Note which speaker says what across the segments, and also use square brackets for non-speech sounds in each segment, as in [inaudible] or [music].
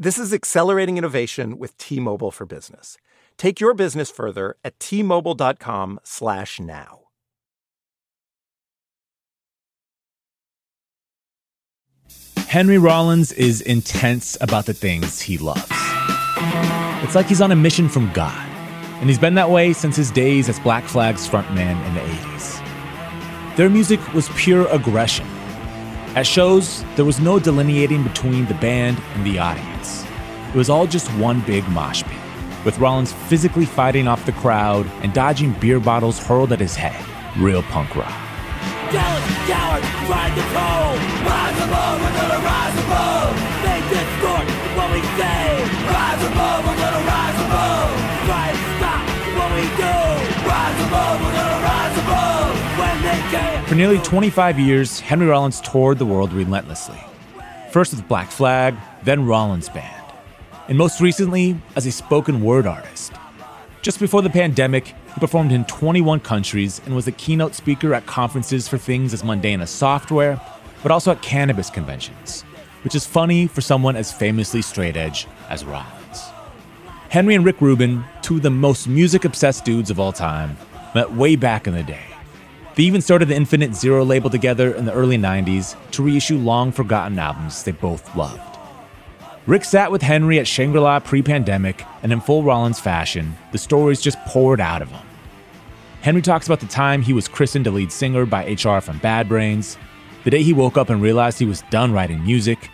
Speaker 1: This is accelerating innovation with T-Mobile for Business. Take your business further at t-mobile.com/now.
Speaker 2: Henry Rollins is intense about the things he loves. It's like he's on a mission from God, and he's been that way since his days as Black Flag's frontman in the 80s. Their music was pure aggression. At shows, there was no delineating between the band and the audience. It was all just one big mosh pit, with Rollins physically fighting off the crowd and dodging beer bottles hurled at his head. Real punk rock.
Speaker 3: Rise above, we're gonna rise above. What we. Rise above, we're gonna
Speaker 2: For nearly 25 years, Henry Rollins toured the world relentlessly. First with Black Flag, then Rollins Band, and most recently as a spoken word artist. Just before the pandemic, he performed in 21 countries and was a keynote speaker at conferences for things as mundane as software, but also at cannabis conventions, which is funny for someone as famously straight edge as Rollins. Henry and Rick Rubin, two of the most music obsessed dudes of all time, met way back in the day. They even started the Infinite Zero label together in the early 90s to reissue long forgotten albums they both loved. Rick sat with Henry at Shangri La pre pandemic, and in full Rollins fashion, the stories just poured out of him. Henry talks about the time he was christened a lead singer by HR from Bad Brains, the day he woke up and realized he was done writing music,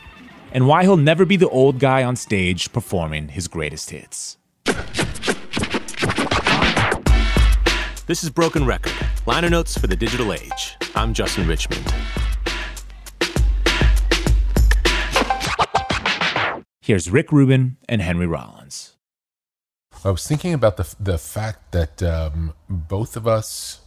Speaker 2: and why he'll never be the old guy on stage performing his greatest hits. This is Broken Record, liner notes for the digital age. I'm Justin Richmond. Here's Rick Rubin and Henry Rollins.
Speaker 4: I was thinking about the the fact that um, both of us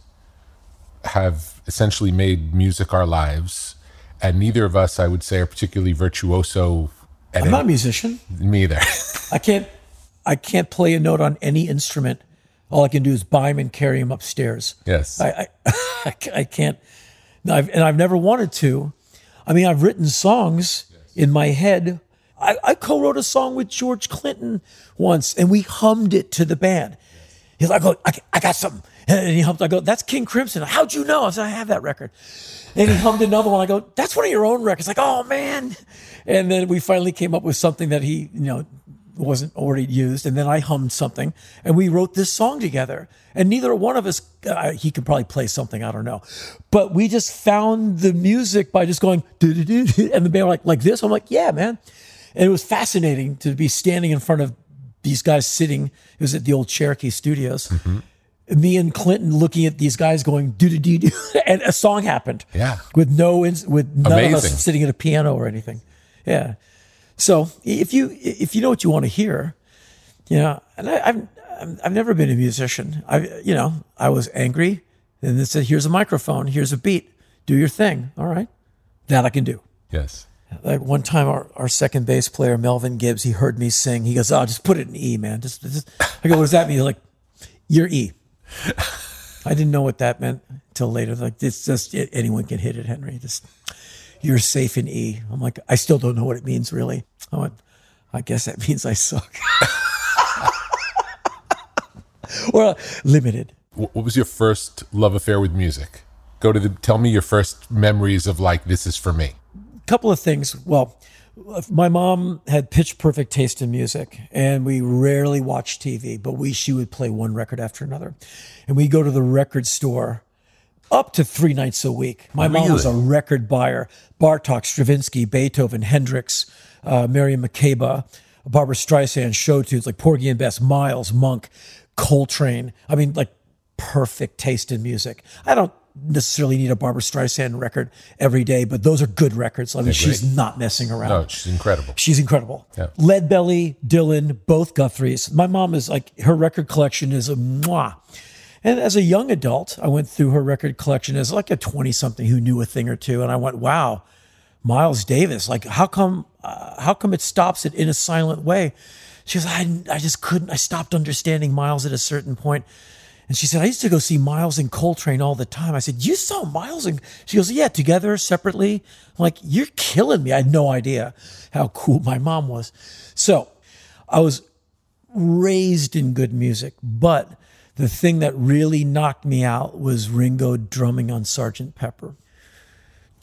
Speaker 4: have essentially made music our lives, and neither of us, I would say, are particularly virtuoso. At
Speaker 5: I'm not a musician.
Speaker 4: Me either.
Speaker 5: I can't. I can't play a note on any instrument. All I can do is buy him and carry him upstairs.
Speaker 4: yes.
Speaker 5: I, I, [laughs] I can't. no, I've, and I've never wanted to. I mean, I've written songs in my head. I, I co-wrote a song with George Clinton once, and we hummed it to the band. He's like, "Oh, I, I got something," and he hummed. I go, "That's King Crimson." How'd you know? I said, "I have that record." And he hummed another one. I go, "That's one of your own records." Like, "Oh man!" And then we finally came up with something that he, you know, wasn't already used. And then I hummed something, and we wrote this song together. And neither one of us, uh, he could probably play something, I don't know, but we just found the music by just going, [laughs] and the band were like, like this. I'm like, yeah, man. And it was fascinating to be standing in front of these guys sitting. It was at the old Cherokee Studios. me and Clinton looking at these guys going do do do do, [laughs] and a song happened.
Speaker 4: Yeah.
Speaker 5: with no with none of us sitting at a piano or anything. Yeah. So if you if you know what you want to hear, you know, and I, I've I've- never been a musician. I you know I was angry, and they said, "Here's a microphone. Here's a beat. Do your thing." All right, that I can do.
Speaker 4: Yes.
Speaker 5: Like one time, our, our second bass player Melvin Gibbs, he heard me sing. He goes, "Oh, just put it in E, man." Just, just. I go, "What does that mean?" He's like, "You're E." I didn't know what that meant until later. Like it's just anyone can hit it, Henry. Just you're safe in E. I'm like, I still don't know what it means really. I went, I guess that [laughs] means I suck. or uh, limited.
Speaker 4: What was your first love affair with music? Go to the. Tell me your first memories of like this is for me.
Speaker 5: A couple of things. Well, my mom had pitch perfect taste in music, and we rarely watched TV, but we she would play one record after another, and we go to the record store up to three nights a week. My mom was a record buyer: Bartok, Stravinsky, Beethoven, Hendrix, uh, Miriam Makeba, Barbra Streisand, show tunes like Porgy and Bess, Miles, Monk, Coltrane. I mean, like perfect taste in music. I don't necessarily need a Barbra Streisand record every day, but those are good records. I mean, she's not messing around.
Speaker 4: No, she's incredible.
Speaker 5: She's incredible.
Speaker 4: Yeah.
Speaker 5: Lead Belly, Dylan, both Guthries. My mom is like, her record collection is a mwah. And as a young adult, I went through her record collection as like a 20 something who knew a thing or two. And I went, wow, Miles Davis, like, how come, uh, how come it stops it in a silent way? She goes, I, I just couldn't, I stopped understanding Miles at a certain point. And she said, I used to go see Miles and Coltrane all the time. I said, You saw Miles and she goes, Yeah, together, separately. I'm like, You're killing me. I had no idea how cool my mom was. So I was raised in good music, but the thing that really knocked me out was Ringo drumming on Sergeant Pepper.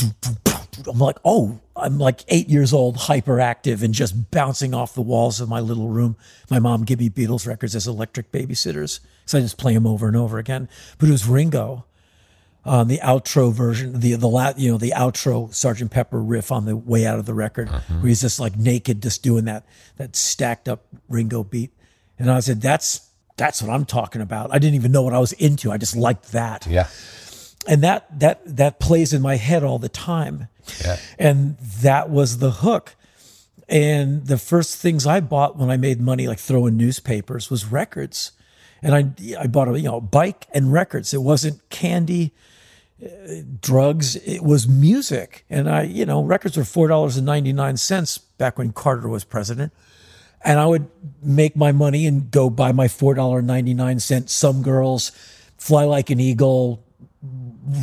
Speaker 5: I'm like, oh, I'm like eight years old, hyperactive, and just bouncing off the walls of my little room. My mom gave me Beatles records as electric babysitters, so I just play them over and over again. But it was Ringo on the outro version, the the la, you know the outro Sergeant Pepper riff on the way out of the record, mm-hmm. where he's just like naked, just doing that that stacked up Ringo beat. And I said, that's that's what I'm talking about. I didn't even know what I was into. I just liked that
Speaker 4: Yeah.
Speaker 5: and that that that plays in my head all the time
Speaker 4: Yeah.
Speaker 5: and that was the hook and the first things i bought when i made money like throwing newspapers was records and i i bought a you know bike and records it wasn't candy uh, drugs it was music and i you know records were $4.99 back when carter was president and I would make my money and go buy my four dollar ninety nine cent some girls, fly like an eagle,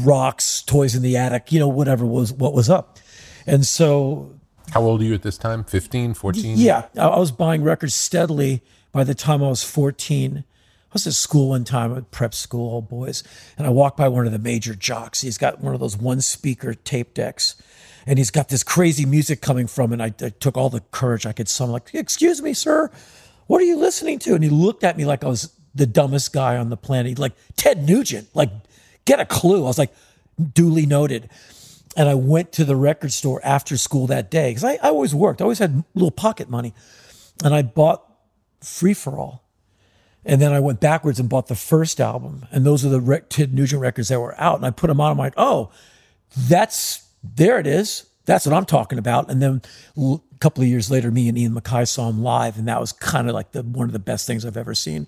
Speaker 5: rocks, toys in the attic, you know, whatever was what was up. And so
Speaker 4: How old are you at this time? 15, 14?
Speaker 5: yeah, I I was buying records steadily by the time I was 14. I was at school one time at prep school, all boys, and I walked by one of the major jocks. He's got one of those one speaker tape decks, and he's got this crazy music coming from. And I, I took all the courage I could summon, like, "Excuse me, sir, what are you listening to?" And he looked at me like I was the dumbest guy on the planet. Like Ted Nugent, like, get a clue. I was like, duly noted. And I went to the record store after school that day because I, I always worked. I always had little pocket money. And I bought Free for All. And then I went backwards and bought the first album. And those are the Ted Nugent records that were out. And I put them on. I'm like, oh, that's, there it is. That's what I'm talking about. And then a couple of years later, me and Ian MacKaye saw him live. And that was kind of like the one of the best things I've ever seen.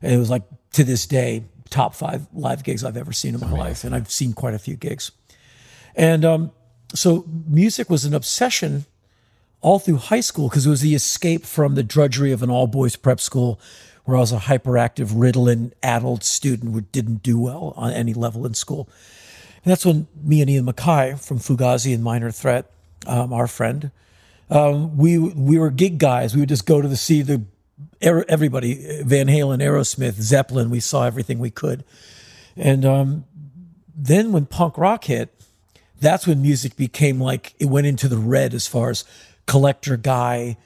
Speaker 5: And it was like, to this day, top five live gigs I've ever seen in my life. And I've seen quite a few gigs. And um, so music was an obsession all through high school because it was the escape from the drudgery of an all boys prep school where I was a hyperactive, Ritalin addled student who didn't do well on any level in school. That's when me and Ian MacKaye from Fugazi and Minor Threat, um, our friend, um, we we were gig guys. We would just go to the see the everybody Van Halen, Aerosmith, Zeppelin. We saw everything we could, and um, then when punk rock hit, that's when music became like it went into the red as far as collector guy,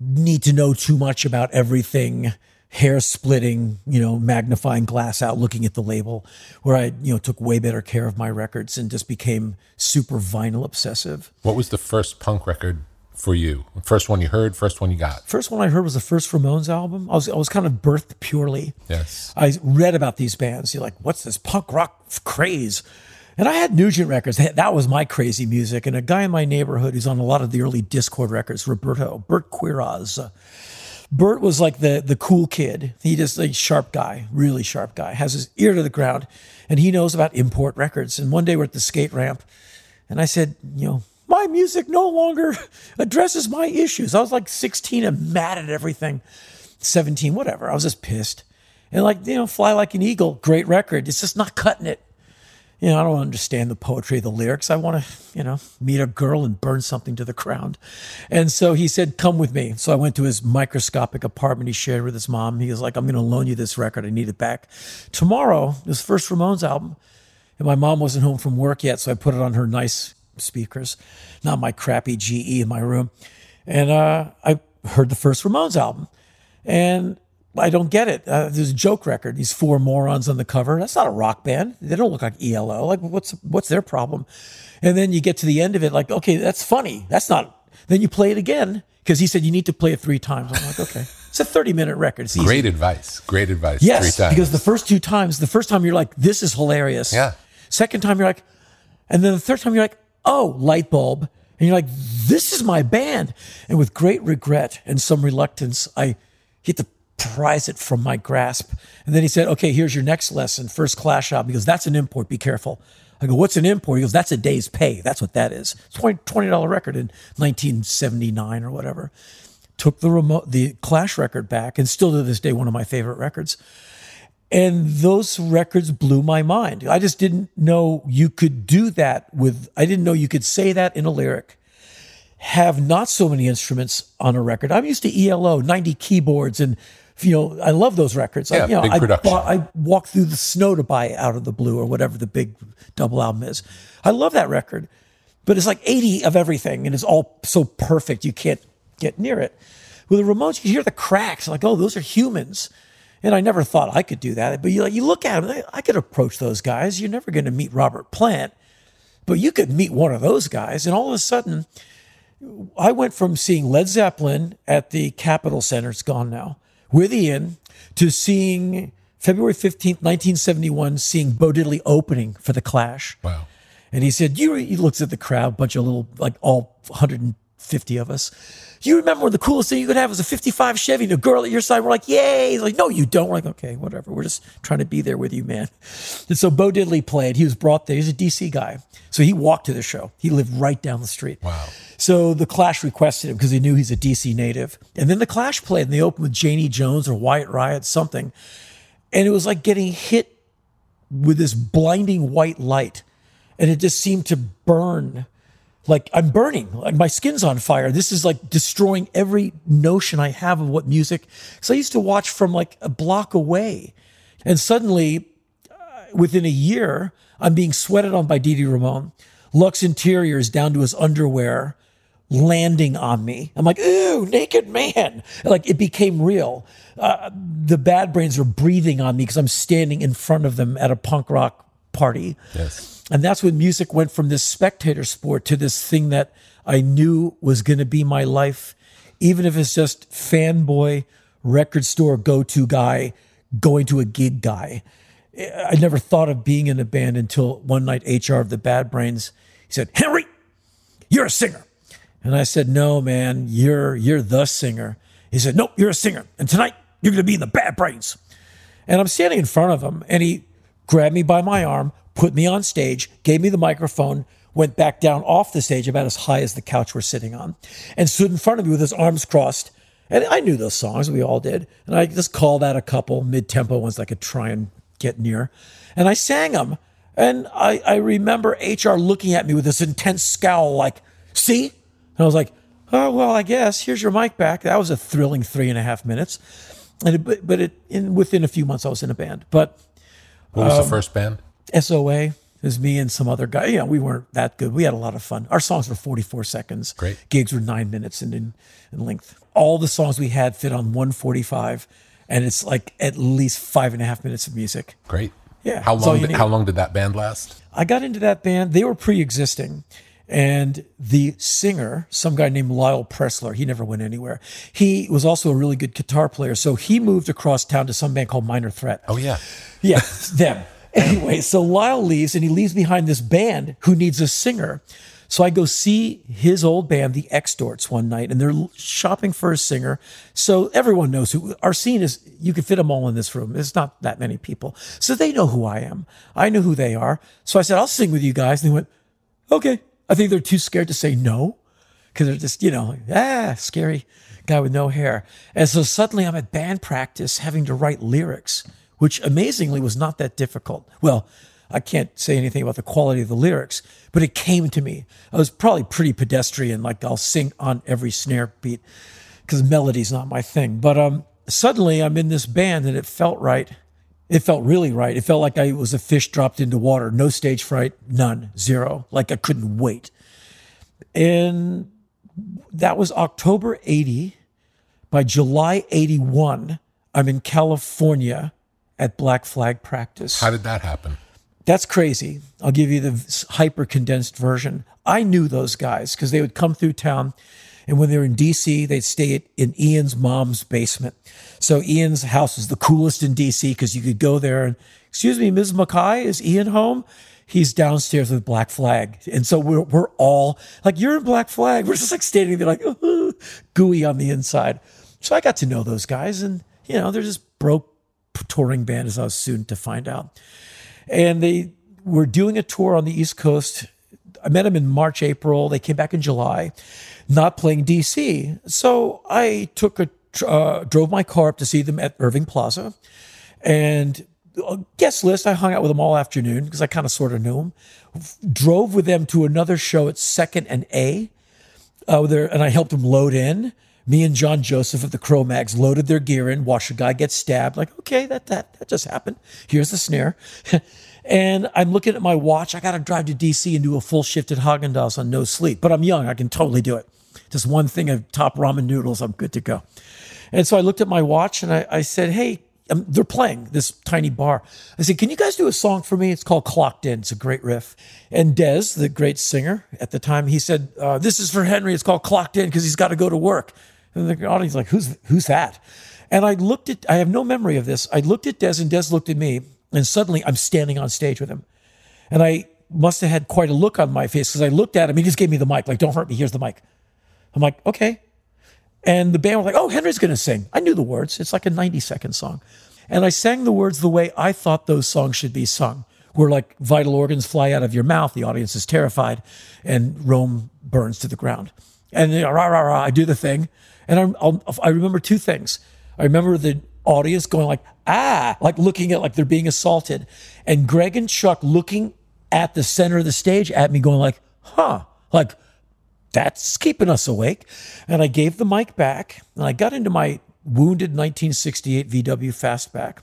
Speaker 5: need to know too much about everything, hair splitting, you know, magnifying glass out, looking at the label, where I, you know, took way better care of my records and just became super vinyl obsessive.
Speaker 4: What was the first punk record for you? First one you heard, first one you got.
Speaker 5: First one I heard was the first Ramones album. I was I was kind of birthed purely.
Speaker 4: Yes.
Speaker 5: I read about these bands. You're like, what's this punk rock craze? And I had Nugent records. That was my crazy music. And a guy in my neighborhood who's on a lot of the early Dischord records, Roberto, Bert Queiroz. Uh, Bert was like the the cool kid. He just a sharp guy, really sharp guy. Has his ear to the ground, and he knows about import records. And one day we're at the skate ramp, and I said, you know, my music no longer addresses my issues. I was like 16 and mad at everything. 17, whatever. I was just pissed. And like, you know, Fly Like an Eagle, great record. It's just not cutting it. You know, I don't understand the poetry the lyrics. I want to, you know, meet a girl and burn something to the ground. And so he said, come with me. So I went to his microscopic apartment he shared with his mom. He was like, I'm going to loan you this record. I need it back. Tomorrow, this first Ramones album. And my mom wasn't home from work yet. So I put it on her nice speakers, not my crappy GE in my room. And uh, I heard the first Ramones album. And I don't get it. Uh, there's a joke record. These four morons on the cover. That's not a rock band. They don't look like ELO. Like what's what's their problem? And then you get to the end of it, like okay, that's funny. That's not. Then you play it again because he said you need to play it three times. I'm like okay, it's a 30 minute record. It's easy.
Speaker 4: Great advice. Great advice.
Speaker 5: Yes, because the first two times, the first time you're like, this is hilarious.
Speaker 4: Yeah.
Speaker 5: Second time you're like, and then the third time you're like, oh, light bulb. And you're like, this is my band. And with great regret and some reluctance, I hit the prise it from my grasp. And then he said, okay, here's your next lesson, first Clash album. He goes, that's an import. Be careful. I go, what's an import? He goes, that's a day's pay. That's what that is. $20, $20 record in 1979 or whatever. Took the remote, the Clash record back, and still to this day, one of my favorite records. And those records blew my mind. I just didn't know you could do that with, I didn't know you could say that in a lyric, have not so many instruments on a record. I'm used to ELO, 90 keyboards, and, you know, I love those records.
Speaker 4: Yeah,
Speaker 5: I, you know,
Speaker 4: big
Speaker 5: I,
Speaker 4: production.
Speaker 5: bought- I walked through the snow to buy Out of the Blue or whatever the big double album is. I love that record, but it's like 80 of everything, and it's all so perfect you can't get near it. With the Ramones, you hear the cracks, like, oh, those are humans. And I never thought I could do that. But you, like, you look at them, I could approach those guys. You're never going to meet Robert Plant, but you could meet one of those guys. And all of a sudden, I went from seeing Led Zeppelin at the Capitol Center, it's gone now, with Ian, to seeing February 15th, 1971, seeing Bo Diddley opening for The Clash.
Speaker 4: wow.
Speaker 5: And he said, you, he looks at the crowd, bunch of little, like all 150 of us. You remember when the coolest thing you could have was a 55 Chevy and a girl at your side. We're like, yay. He's like, no, you don't. We're like, okay, whatever. We're just trying to be there with you, man. And so Bo Diddley played. He was brought there. He's a DC guy. So he walked to the show. He lived right down the street.
Speaker 4: Wow.
Speaker 5: So the Clash requested him because he knew he's a DC native. And then the Clash played and they opened with Janie Jones or White Riot, something. And it was like getting hit with this blinding white light. And it just seemed to burn like I'm burning, like my skin's on fire. This is like destroying every notion I have of what music. So I used to watch from like a block away. And suddenly, uh, within a year, I'm being sweated on by Dee Dee Ramone. Lux Interior's down to his underwear landing on me. I'm like, ooh, naked man. Like it became real. Uh, the bad brains are breathing on me because I'm standing in front of them at a punk rock party.
Speaker 4: Yes.
Speaker 5: And that's when music went from this spectator sport to this thing that I knew was going to be my life, even if it's just fanboy, record store go to guy, going to a gig guy. I never thought of being in a band until one night, HR of the Bad Brains, he said, Henry, you're a singer. And I said, no, man, you're, you're the singer. He said, nope, you're a singer. And tonight you're going to be in the Bad Brains. And I'm standing in front of him, and he grabbed me by my arm, put me on stage, gave me the microphone, went back down off the stage about as high as the couch we're sitting on, and stood in front of me with his arms crossed. And I knew those songs, we all did. And I just called out a couple mid tempo ones I could try and get near. And I sang them. And I, I remember HR looking at me with this intense scowl, like, see? And I was like, oh, well, I guess. Here's your mic back. That was a thrilling three and a half minutes. And it, but but it, in, within a few months, I was in a band. But
Speaker 4: What
Speaker 5: Um,
Speaker 4: was the first band?
Speaker 5: SOA is me and some other guy. Yeah, we weren't that good. We had a lot of fun. Our songs were 44 seconds.
Speaker 4: Great.
Speaker 5: Gigs were nine minutes in, in, in length. All the songs we had fit on 145, and it's like at least five and a half minutes of music.
Speaker 4: Great.
Speaker 5: Yeah,
Speaker 4: How long? Did, how long did that band last?
Speaker 5: I got into that band. They were pre-existing, And the singer, some guy named Lyle Preslar, he never went anywhere. He was also a really good guitar player. So he moved across town to some band called Minor Threat.
Speaker 4: Oh yeah.
Speaker 5: Yeah, [laughs] them. Anyway, so Lyle leaves and he leaves behind this band who needs a singer. So I go see his old band, the Extorts, one night, and they're shopping for a singer. So everyone knows who our scene is. You can fit them all in this room. It's not that many people. So they know who I am. I know who they are. So I said, I'll sing with you guys. And they went, okay. I think they're too scared to say no because they're just, you know, ah, scary guy with no hair. And so suddenly I'm at band practice having to write lyrics, which amazingly was not that difficult. Well, I can't say anything about the quality of the lyrics, but it came to me. I was probably pretty pedestrian, like I'll sing on every snare beat because melody's not my thing. But um, suddenly I'm in this band and it felt right. It felt really right. It felt like I was a fish dropped into water. No stage fright, none, zero. Like I couldn't wait. And that was October 80. By July 81, I'm in California at Black Flag practice.
Speaker 4: How did that happen?
Speaker 5: That's crazy. I'll give you the hyper condensed version. I knew those guys because they would come through town. And when they were in DC, they'd stay in Ian's mom's basement. So Ian's house was the coolest in DC because you could go there and, excuse me, Ms. MacKaye, is Ian home? He's downstairs with Black Flag. And so we're, we're all like, you're in Black Flag. We're just like standing there like [laughs] gooey on the inside. So I got to know those guys and, you know, they're just broke touring band as I was soon to find out. And they were doing a tour on the East Coast. I met them in March, April. They came back in July, not playing DC. So I took a uh, drove my car up to see them at Irving Plaza, and uh, guest list. I hung out with them all afternoon because I kind of sort of knew them. Drove with them to another show at Second and A, uh, there, and I helped them load in. Me and John Joseph of the Cro-Mags loaded their gear in, watched a guy get stabbed. Like, okay, that that that just happened. Here's the snare. [laughs] and I'm looking at my watch. I got to drive to DC and do a full shift at Haagen Dazs on no sleep. But I'm young. I can totally do it. Just one thing of top ramen noodles. I'm good to go. And so I looked at my watch and I, I said, hey, um, they're playing this tiny bar. I said, can you guys do a song for me? It's called Clocked In. It's a great riff. And Dez, the great singer at the time, he said, uh, this is for Henry. It's called Clocked In because he's got to go to work. And the audience like, who's who's that? And I looked at, I have no memory of this. I looked at Dez and Dez looked at me, and suddenly I'm standing on stage with him. And I must have had quite a look on my face because I looked at him. He just gave me the mic, like, don't hurt me. Here's the mic. I'm like, okay. And the band was like, oh, Henry's going to sing. I knew the words. It's like a 90 second song. And I sang the words the way I thought those songs should be sung, where like vital organs fly out of your mouth, the audience is terrified, and Rome burns to the ground. And rah, rah, rah, I do the thing. And I, I remember two things. I remember the audience going like, ah, like looking at like they're being assaulted. And Greg and Chuck looking at the center of the stage at me going like, huh, like that's keeping us awake. And I gave the mic back and I got into my wounded 1968 VW Fastback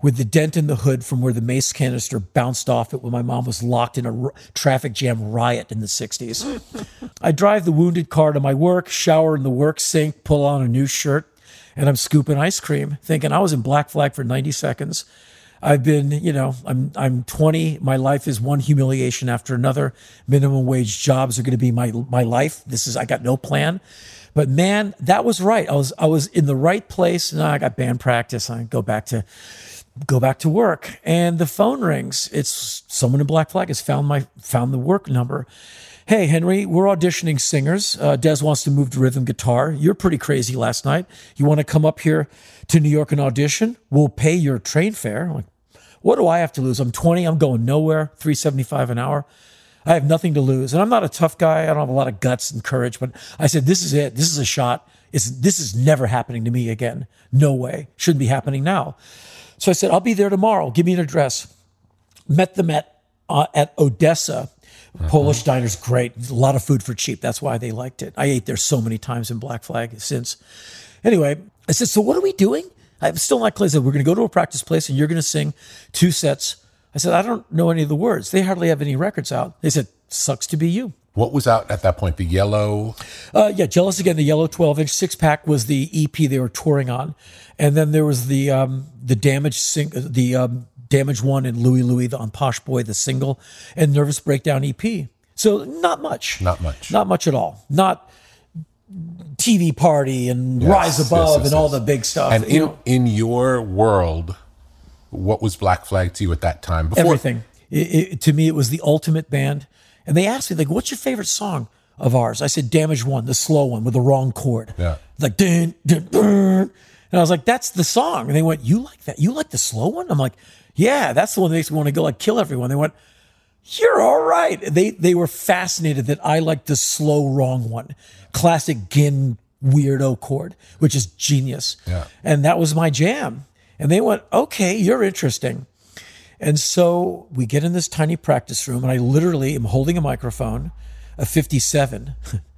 Speaker 5: with the dent in the hood from where the mace canister bounced off it when my mom was locked in a r- traffic jam riot in the 60s. [laughs] I drive the wounded car to my work, shower in the work sink, pull on a new shirt, and I'm scooping ice cream, thinking I was in Black Flag for 90 seconds. I've been, you know, I'm I'm 20. My life is one humiliation after another. Minimum wage jobs are going to be my my life. This is I got no plan. But man, that was right. I was I was in the right place. Now I got band practice. I go back to go back to work, and the phone rings. It's someone in Black Flag has found my found the work number. Hey Henry, we're auditioning singers. Uh, Dez wants to move to rhythm guitar. You're pretty crazy last night. You want to come up here to New York and audition? We'll pay your train fare. I'm like, what do I have to lose? I'm 20. I'm going nowhere. 375 an hour. I have nothing to lose. And I'm not a tough guy. I don't have a lot of guts and courage, but I said, this is it. This is a shot. It's, this is never happening to me again. No way. Shouldn't be happening now. So I said, I'll be there tomorrow. Give me an address. Met them at, uh, at Odessa. Polish diner's great. A lot of food for cheap. That's why they liked it. I ate there so many times in Black Flag since. Anyway, I said, so what are we doing? I'm still not clear. I said, we're going to go to a practice place and you're going to sing two sets. I said, I don't know any of the words. They hardly have any records out. They said, sucks to be you.
Speaker 4: What was out at that point? The yellow.
Speaker 5: Uh, yeah, Jealous Again, the yellow 12 inch six pack was the EP they were touring on. And then there was the um, the Damage sing- the um, Damage one and Louie Louie on Posh Boy, the single, and Nervous Breakdown EP. So not much.
Speaker 4: Not much.
Speaker 5: Not much at all. Not TV Party and
Speaker 4: Yes,
Speaker 5: Rise Above
Speaker 4: yes,
Speaker 5: and all the big stuff.
Speaker 4: And in,
Speaker 5: know,
Speaker 4: in your world, what was Black Flag to you at that time? Before,
Speaker 5: everything. It, it, to me, it was the ultimate band. And they asked me, like, what's your favorite song of ours? I said, Damage One, the slow one with the wrong chord.
Speaker 4: Yeah.
Speaker 5: Like, dun, dun, dun. And I was like, that's the song. And they went, you like that? You like the slow one? I'm like, yeah, that's the one that makes me want to go like kill everyone. They went, you're all right. They they were fascinated that I liked the slow wrong one, classic Ginn weirdo chord, which is genius.
Speaker 4: Yeah.
Speaker 5: And that was my jam. And they went, okay, you're interesting. And so we get in this tiny practice room, and I literally am holding a microphone, a 57,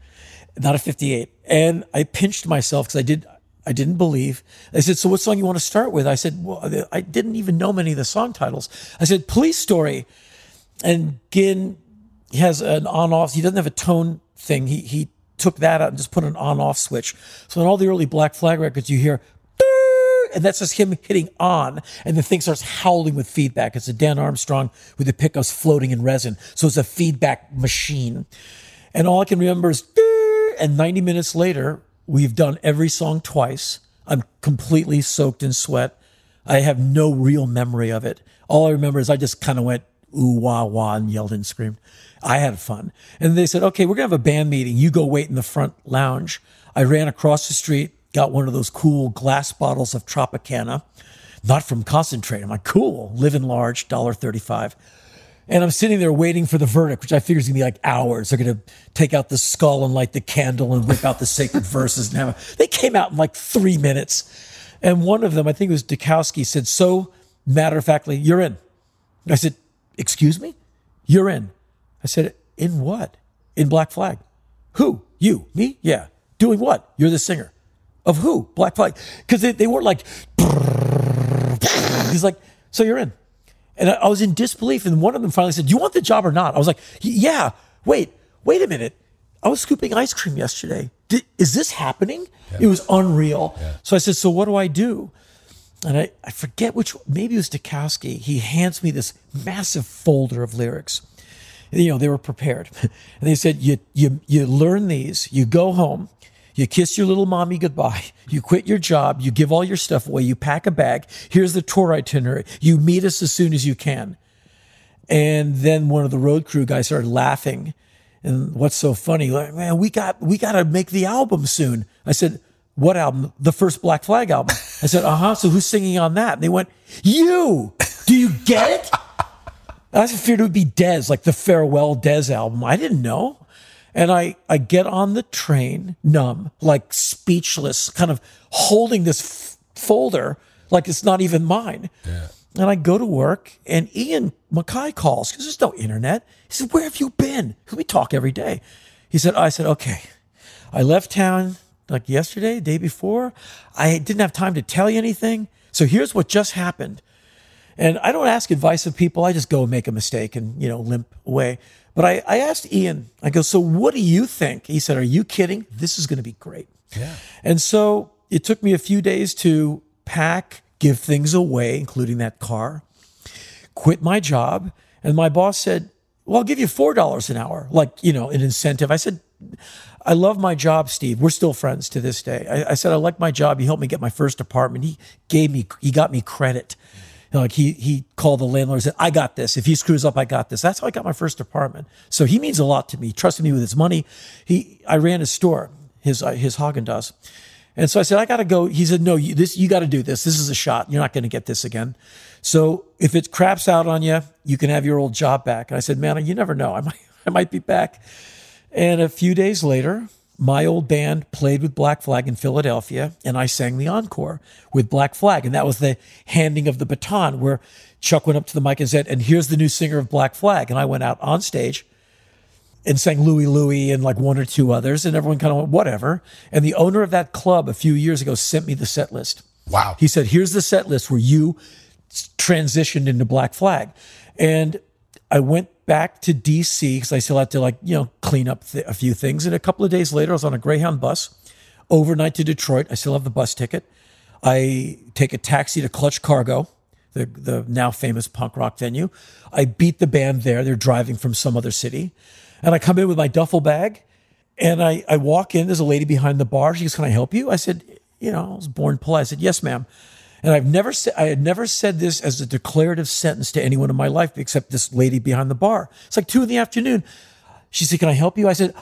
Speaker 5: [laughs] not a 58. And I pinched myself because I did. I didn't believe. They said, "So what song you want to start with?" I said, "Well, I didn't even know many of the song titles." I said, "Police Story," and Ginn has an on-off. He doesn't have a tone thing. He he took that out and just put an on-off switch. So in all the early Black Flag records, you hear, and that's just him hitting on, and the thing starts howling with feedback. It's a Dan Armstrong with the pickups floating in resin, so it's a feedback machine. And all I can remember is, and 90 minutes later, we've done every song twice. I'm completely soaked in sweat. I have no real memory of it. All I remember is I just kind of went ooh wah wah and yelled and screamed. I had fun. And they said, okay, we're gonna have a band meeting. You go wait in the front lounge. I ran across the street, got one of those cool glass bottles of Tropicana, not from concentrate. I'm like, cool, Live living large, $1.35. And I'm sitting there waiting for the verdict, which I figure is gonna be like hours. They're gonna take out the skull and light the candle and whip out the sacred [laughs] verses. And have, they came out in like three minutes. And one of them, I think it was Dukowski, said so matter of factly, "You're in." I said, "Excuse me, you're in." I said, "In what? In Black Flag? Who? You? Me? Yeah. Doing what? You're the singer of who? Black Flag? Because they, they weren't like." [laughs] He's like, "So you're in." And I, I was in disbelief. And one of them finally said, "Do you want the job or not?" I was like, "Yeah." Wait, wait a minute. I was scooping ice cream yesterday. Did, is this happening? It was unreal. So I said, "So what do I do?" And I, I forget which. Maybe it was Dukowski. He hands me this massive folder of lyrics. You know, they were prepared, [laughs] and they said, "You you you learn these. You go home." You kiss your little mommy goodbye. You quit your job. You give all your stuff away. You pack a bag. Here's the tour itinerary. You meet us as soon as you can. And then one of the road crew guys started laughing. And what's so funny? Like, man, we got we got to make the album soon. I said, what album? The first Black Flag album. I said, uh huh. So who's singing on that? And they went, you. Do you get it? [laughs] I feared it would be Dez, like the farewell Dez album. I didn't know. And I, I get on the train, numb, like speechless, kind of holding this f- folder like it's not even mine. And I go to work, and Ian MacKaye calls because there's no internet. He said, Where have you been? we talk every day. He said, I said, Okay. I left town like yesterday, day before. I didn't have time to tell you anything. So here's what just happened. And I don't ask advice of people. I just go and make a mistake and, you know, limp away. But I, I asked Ian, I go, so what do you think? He said, are you kidding? This is going to be great.
Speaker 4: Yeah.
Speaker 5: And so it took me a few days to pack, give things away, including that car, quit my job. And my boss said, well, I'll give you $4 an hour, like, you know, an incentive. I said, I love my job, Steve. We're still friends to this day. I, I said, I like my job. He helped me get my first apartment. He gave me, he got me credit. You know, like he, he called the landlord and said, I got this. If he screws up, I got this. That's how I got my first apartment. So he means a lot to me. He trusted me with his money. He, I ran his store, his, uh, his Haagen-Dazs. And so I said, I got to go. He said, no, you, this, you got to do this. This is a shot. You're not going to get this again. So if it craps out on you, you can have your old job back. And I said, man, you never know. I might, [laughs] I might be back. And a few days later, my old band played with Black Flag in Philadelphia, and I sang the encore with Black Flag. And that was the handing of the baton where Chuck went up to the mic and said, And here's the new singer of Black Flag. And I went out on stage and sang Louie Louie and like one or two others, and everyone kind of went, whatever. And the owner of that club a few years ago sent me the set list.
Speaker 4: Wow.
Speaker 5: He said, Here's the set list where you transitioned into Black Flag. And I went back to DC because I still had to like, you know, clean up th- a few things. And a couple of days later, I was on a Greyhound bus overnight to Detroit. I still have the bus ticket. I take a taxi to Clutch Cargo, the, the now famous punk rock venue. I beat the band there. They're driving from some other city. And I come in with my duffel bag and I, I walk in. There's a lady behind the bar. She goes, Can I help you? I said, You know, I was born polite. I said, Yes, ma'am. And I've never said, I had never said this as a declarative sentence to anyone in my life except this lady behind the bar. It's like two in the afternoon. She said, Can I help you? I said,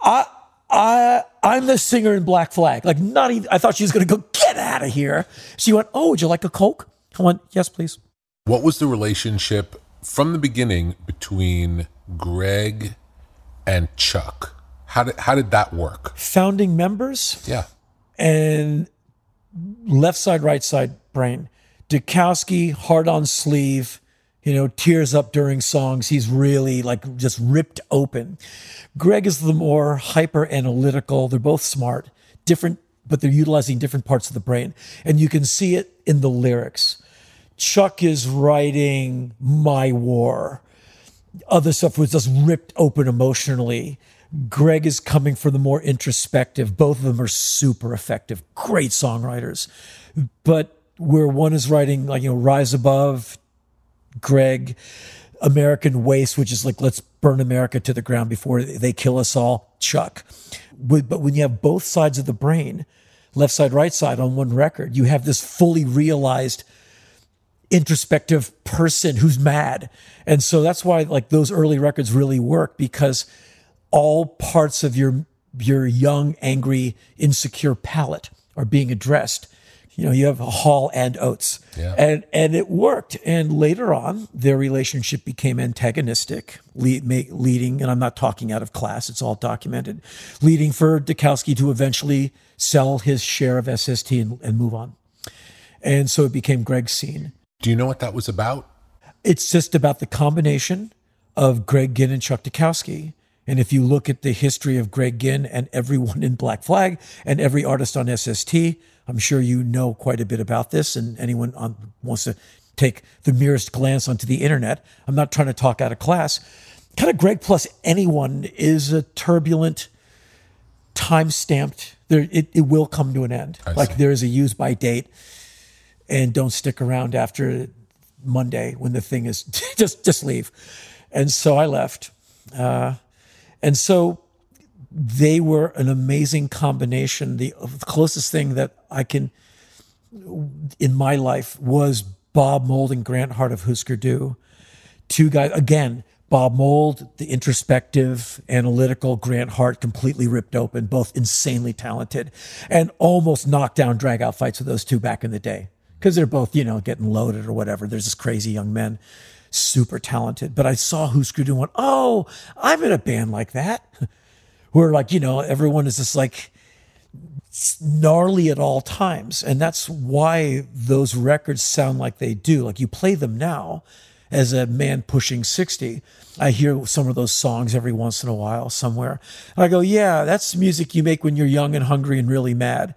Speaker 5: I, I, I'm the singer in Black Flag. Like, not even, I thought she was going to go, Get out of here. She went, Oh, would you like a Coke? I went, Yes, please.
Speaker 4: What was the relationship from the beginning between Greg and Chuck? How did, how did that work?
Speaker 5: Founding members
Speaker 4: Yeah.
Speaker 5: and left side, right side brain. Dukowski, hard on sleeve, you know, tears up during songs. He's really like just ripped open. Greg is the more hyper analytical. They're both smart, different, but they're utilizing different parts of the brain. And you can see it in the lyrics. Chuck is writing My War. Other stuff was just ripped open emotionally. Greg is coming for the more introspective. Both of them are super effective, great songwriters. But where one is writing, like, you know, Rise Above, Greg, American Waste, which is like, let's burn America to the ground before they kill us all, Chuck. But when you have both sides of the brain, left side, right side on one record, you have this fully realized introspective person who's mad. And so that's why like those early records really work because all parts of your your young, angry, insecure palate are being addressed. You know, you have Hall and Oates.
Speaker 4: Yeah.
Speaker 5: And and it worked. And later on, their relationship became antagonistic, lead, make, leading, and I'm not talking out of class, it's all documented, leading for Dukowski to eventually sell his share of SST and, and move on. And so it became Greg's scene.
Speaker 4: Do you know what that was about?
Speaker 5: It's just about the combination of Greg Ginn and Chuck Dukowski. And if you look at the history of Greg Ginn and everyone in Black Flag and every artist on SST, I'm sure you know quite a bit about this. And anyone on, wants to take the merest glance onto the internet, I'm not trying to talk out of class. Kind of Greg plus anyone is a turbulent, time stamped. There, it, it will come to an end.
Speaker 4: I
Speaker 5: like
Speaker 4: see.
Speaker 5: there is a use by date, and don't stick around after Monday when the thing is [laughs] just just leave. And so I left, uh, and so they were an amazing combination. The, closest thing that I can in my life was Bob Mould and Grant Hart of Husker Du. Two guys again. Bob Mould, the introspective, analytical, Grant Hart, completely ripped open, both insanely talented, and almost knocked down drag out fights with those two back in the day. Because they're both, you know, getting loaded or whatever. There's this crazy young men, super talented. But I saw Husker Du and went, oh, I'm in a band like that. [laughs] Where like, you know, everyone is just like gnarly at all times. And that's why those records sound like they do. Like you play them now as a man pushing 60. I hear some of those songs every once in a while somewhere. And I go, yeah, that's music you make when you're young and hungry and really mad.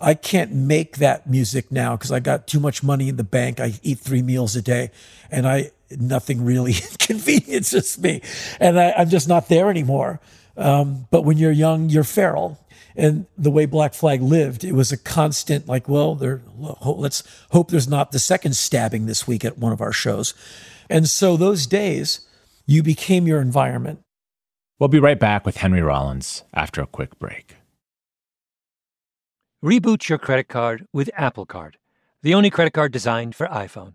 Speaker 5: I can't make that music now because I got too much money in the bank. I eat three meals a day and I, nothing really [laughs] inconveniences me. And I, I'm just not there anymore. Um, but when you're young, you're feral. And the way Black Flag lived, it was a constant, like, well, there, let's hope there's not the second stabbing this week at one of our shows. And so those days, you became your environment.
Speaker 2: We'll be right back with Henry Rollins after a quick break.
Speaker 6: Reboot your credit card with Apple Card, the only credit card designed for iPhone.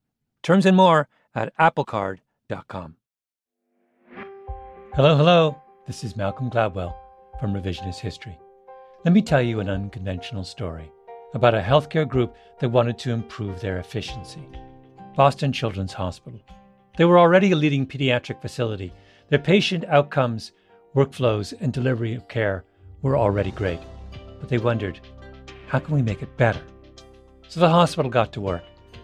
Speaker 6: Terms and more at applecard.com. Hello, hello. This is Malcolm Gladwell from Revisionist History. Let me tell you an unconventional story about a healthcare group that wanted to improve their efficiency. Boston Children's Hospital. They were already a leading pediatric facility. Their patient outcomes, workflows, and delivery of care were already great. But they wondered, how can we make it better? So the hospital got to work.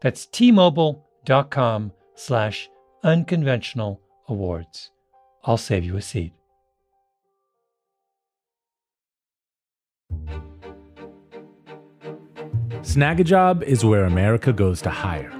Speaker 6: that's tmobile.com slash unconventional awards. I'll save you a seat.
Speaker 7: Snagajob is where America goes to hire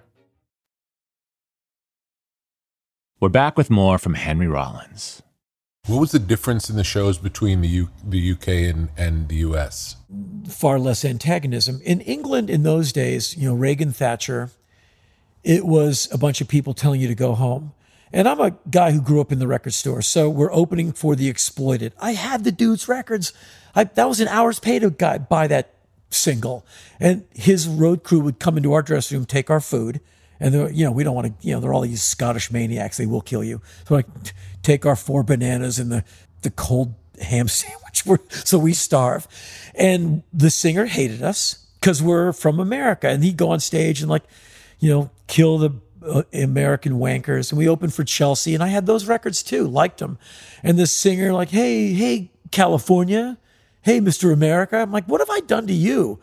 Speaker 7: We're back with more from Henry Rollins.
Speaker 4: What was the difference in the shows between the U- the UK and, and the US?
Speaker 5: Far less antagonism. In England in those days, you know, Reagan Thatcher, it was a bunch of people telling you to go home. And I'm a guy who grew up in the record store, so we're opening for the exploited. I had the dude's records. I, that was an hour's pay to guy, buy that single. And his road crew would come into our dressing room, take our food, and you know we don't want to you know they're all these Scottish maniacs they will kill you. So like take our four bananas and the the cold ham [laughs] sandwich so we starve. And the singer hated us because we're from America and he'd go on stage and like you know kill the uh, American wankers. And we opened for Chelsea and I had those records too liked them and the singer like hey hey California. Hey Mr. America. I'm like what have I done to you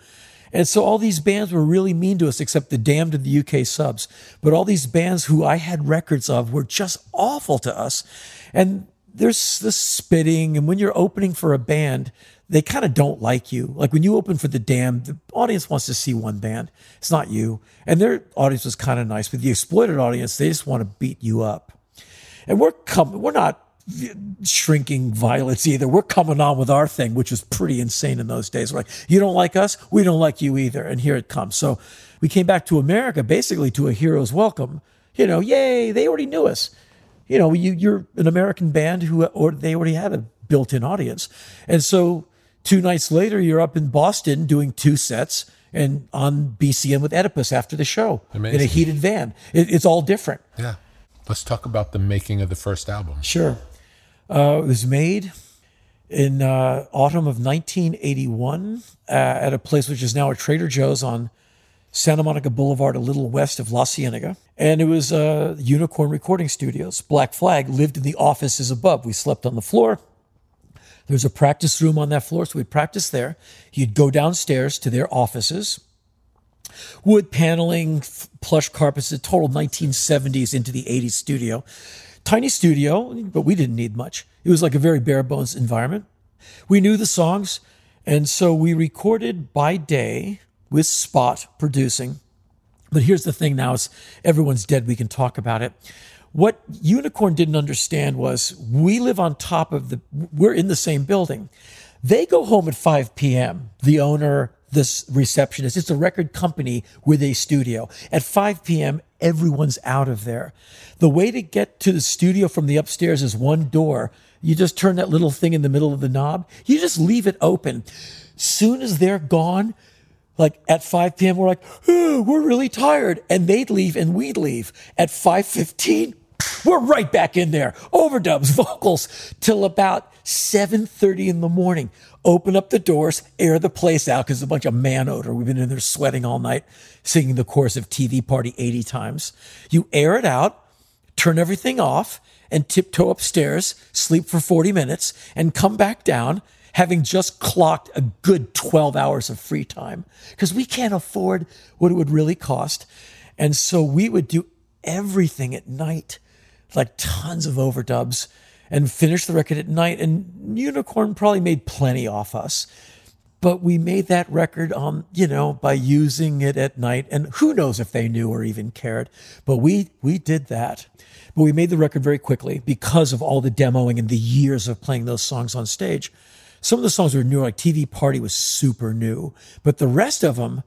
Speaker 5: and so all these bands were really mean to us, except the Damned and the UK subs. But all these bands who I had records of were just awful to us. And there's the spitting. And when you're opening for a band, they kind of don't like you. Like when you open for the Damned, the audience wants to see one band. It's not you. And their audience was kind of nice. But the exploited audience, they just want to beat you up. And we're coming, we're not shrinking violets either. We're coming on with our thing, which was pretty insane in those days. We're like, you don't like us, we don't like you either. And here it comes. So we came back to America basically to a hero's welcome. You know, yay, they already knew us. You know, you, you're an American band who, or they already had a built in audience. And so two nights later, you're up in Boston doing two sets and on BCN with Oedipus after the show Amazing. in a heated van. It, it's all different.
Speaker 4: Yeah. Let's talk about the making of the first album.
Speaker 5: Sure. Uh, it was made in uh, autumn of 1981 uh, at a place which is now a Trader Joe's on Santa Monica Boulevard, a little west of La Cienega. And it was uh, Unicorn Recording Studios. Black Flag lived in the offices above. We slept on the floor. There's a practice room on that floor, so we'd practice there. You'd go downstairs to their offices. Wood paneling, plush carpets, the total 1970s into the 80s studio tiny studio, but we didn't need much. It was like a very bare bones environment. We knew the songs, and so we recorded by day with Spot producing. But here's the thing now is everyone's dead, we can talk about it. What Unicorn didn't understand was we live on top of the we're in the same building. They go home at 5 p.m. The owner, this receptionist, it's a record company with a studio. At 5 p.m., everyone's out of there. The way to get to the studio from the upstairs is one door. You just turn that little thing in the middle of the knob. You just leave it open. Soon as they're gone, like at 5 p.m., we're like, oh, we're really tired. And they'd leave and we'd leave. At 5.15, we're right back in there. Overdubs, vocals, till about 7.30 in the morning. Open up the doors, air the place out because it's a bunch of man odor. We've been in there sweating all night, singing the chorus of TV Party 80 times. You air it out, turn everything off, and tiptoe upstairs, sleep for 40 minutes, and come back down having just clocked a good 12 hours of free time because we can't afford what it would really cost. And so we would do everything at night, like tons of overdubs, and finish the record at night. And Unicorn probably made plenty off us. But we made that record, um, you know, by using it at night, and who knows if they knew or even cared. But we we did that. But we made the record very quickly because of all the demoing and the years of playing those songs on stage. Some of the songs were new, like TV Party was super new, but the rest of them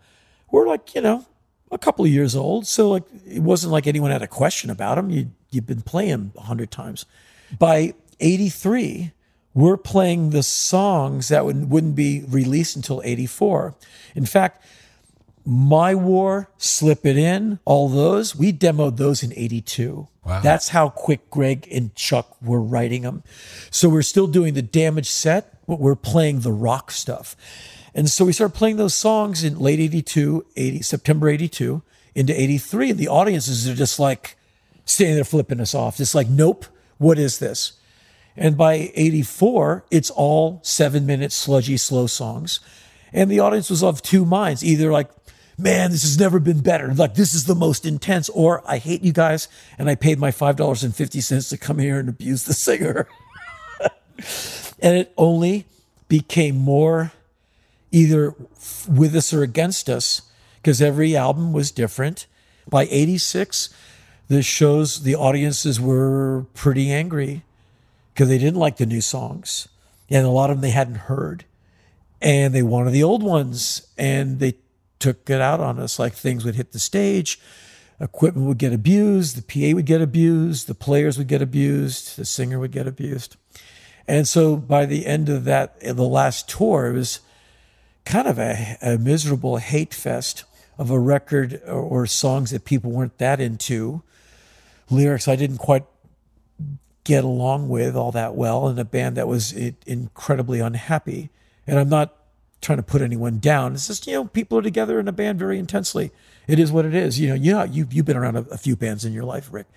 Speaker 5: were like, you know, a couple of years old. So like, it wasn't like anyone had a question about them. You, you've been playing a hundred times. By 83, we're playing the songs that would, wouldn't be released until 84. In fact, my War, Slip It In, all those, we demoed those in 82. Wow. That's how quick Greg and Chuck were writing them. So we're still doing the damage set, but we're playing the rock stuff. And so we started playing those songs in late 82, 80, September 82 into 83. And the audiences are just like standing there flipping us off. Just like, nope, what is this? And by 84, it's all seven minute sludgy, slow songs. And the audience was of two minds either like, man, this has never been better. Like, this is the most intense, or I hate you guys and I paid my $5.50 to come here and abuse the singer. [laughs] and it only became more either with us or against us because every album was different. By 86, the shows, the audiences were pretty angry because they didn't like the new songs. And a lot of them they hadn't heard. And they wanted the old ones. And they took it out on us. Like things would hit the stage, equipment would get abused, the PA would get abused, the players would get abused, the singer would get abused. And so by the end of that, the last tour, it was kind of a, a miserable hate fest of a record or, or, songs that people weren't that into, lyrics I didn't quite get along with all that well, and a band that was incredibly unhappy. And I'm not trying to put anyone down. It's just, you know, people are together in a band very intensely. It is what it is. You know, you know, you've, you've been around a, a few bands in your life, Rick.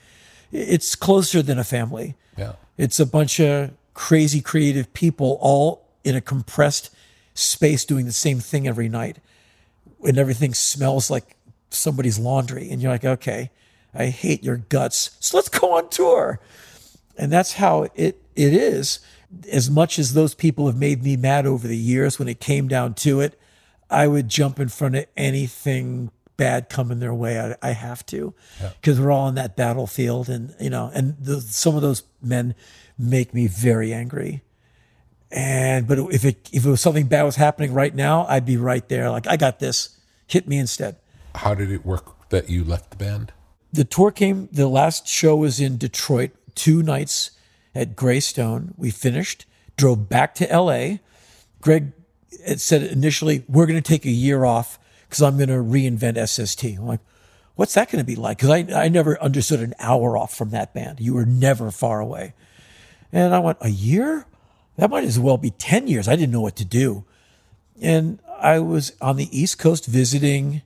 Speaker 5: It's closer than a family.
Speaker 4: Yeah.
Speaker 5: It's a bunch of crazy creative people all in a compressed space doing the same thing every night. And everything smells like somebody's laundry. And you're like, okay, I hate your guts. So let's go on tour. And that's how it, it is as much as those people have made me mad over the years, when it came down to it, I would jump in front of anything bad coming their way. I, I have to, because yeah. we're all in that battlefield, and you know, and the, some of those men make me very angry. And but if it if it was something bad was happening right now, I'd be right there. Like I got this. Hit me instead.
Speaker 4: How did it work that you left the band?
Speaker 5: The tour came. The last show was in Detroit. Two nights at Graystone. We finished, drove back to LA. Greg had said initially, we're going to take a year off because I'm going to reinvent SST. I'm like, what's that going to be like? Because I, I never understood an hour off from that band. You were never far away. And I went, a year? That might as well be 10 years. I didn't know what to do. And I was on the East Coast visiting,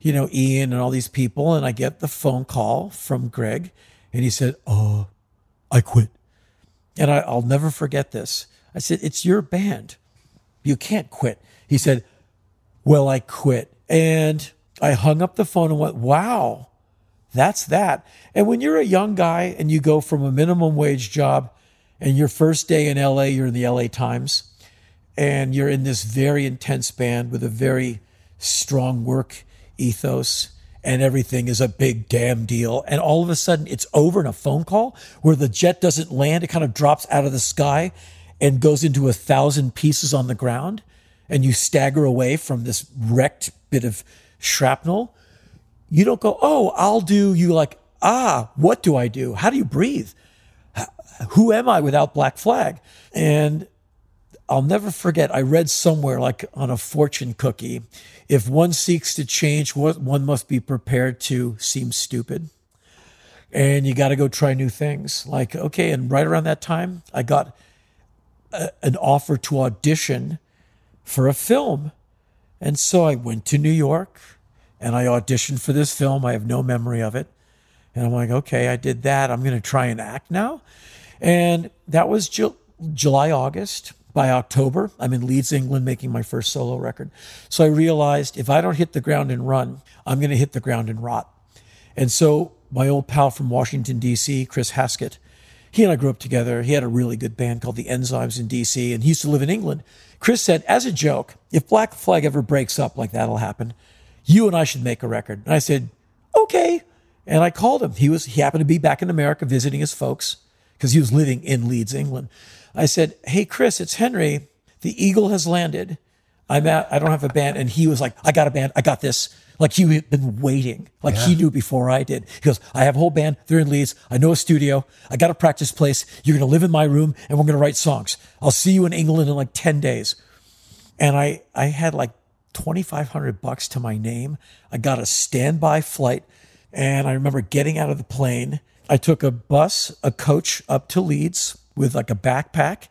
Speaker 5: you know, Ian and all these people. And I get the phone call from Greg and he said, Oh, I quit. And I, will never forget this. I said, It's your band. You can't quit. He said, Well, I quit. And I hung up the phone and went, Wow, that's that. And when you're a young guy and you go from a minimum wage job and your first day in LA, you're in the LA Times and you're in this very intense band with a very strong work ethos and everything is a big damn deal. And all of a sudden it's over in a phone call where the jet doesn't land. It kind of drops out of the sky and goes into a thousand pieces on the ground. And you stagger away from this wrecked bit of shrapnel. You don't go, oh, I'll do. You like, ah, what do I do? How do you breathe? Who am I without Black Flag? And I'll never forget, I read somewhere like on a fortune cookie if one seeks to change, one must be prepared to seem stupid. And you got to go try new things. Like, okay, and right around that time, I got a, an offer to audition for a film. And so I went to New York and I auditioned for this film. I have no memory of it. And I'm like, okay, I did that. I'm going to try and act now. And that was Ju- July, August by October, I'm in Leeds, England, making my first solo record. So I realized if I don't hit the ground and run, I'm going to hit the ground and rot. And so my old pal from Washington, D.C., Chris Haskett, he and I grew up together. He had a really good band called the Enzymes in D.C., and he used to live in England. Chris said, as a joke, if Black Flag ever breaks up, like that'll happen, you and I should make a record. And I said, okay. And I called him. He was he happened to be back in America visiting his folks because he was living in Leeds, England. I said, Hey, Chris, it's Henry. The Eagle has landed. I'm at, I don't have a band. And he was like, I got a band. I got this. Like he had been waiting. Like yeah. he knew before I did. He goes, I have a whole band. They're in Leeds. I know a studio. I got a practice place. You're going to live in my room and we're going to write songs. I'll see you in England in like 10 days. And I, I had like 2,500 bucks to my name. I got a standby flight. And I remember getting out of the plane. I took a bus, a coach up to Leeds with like a backpack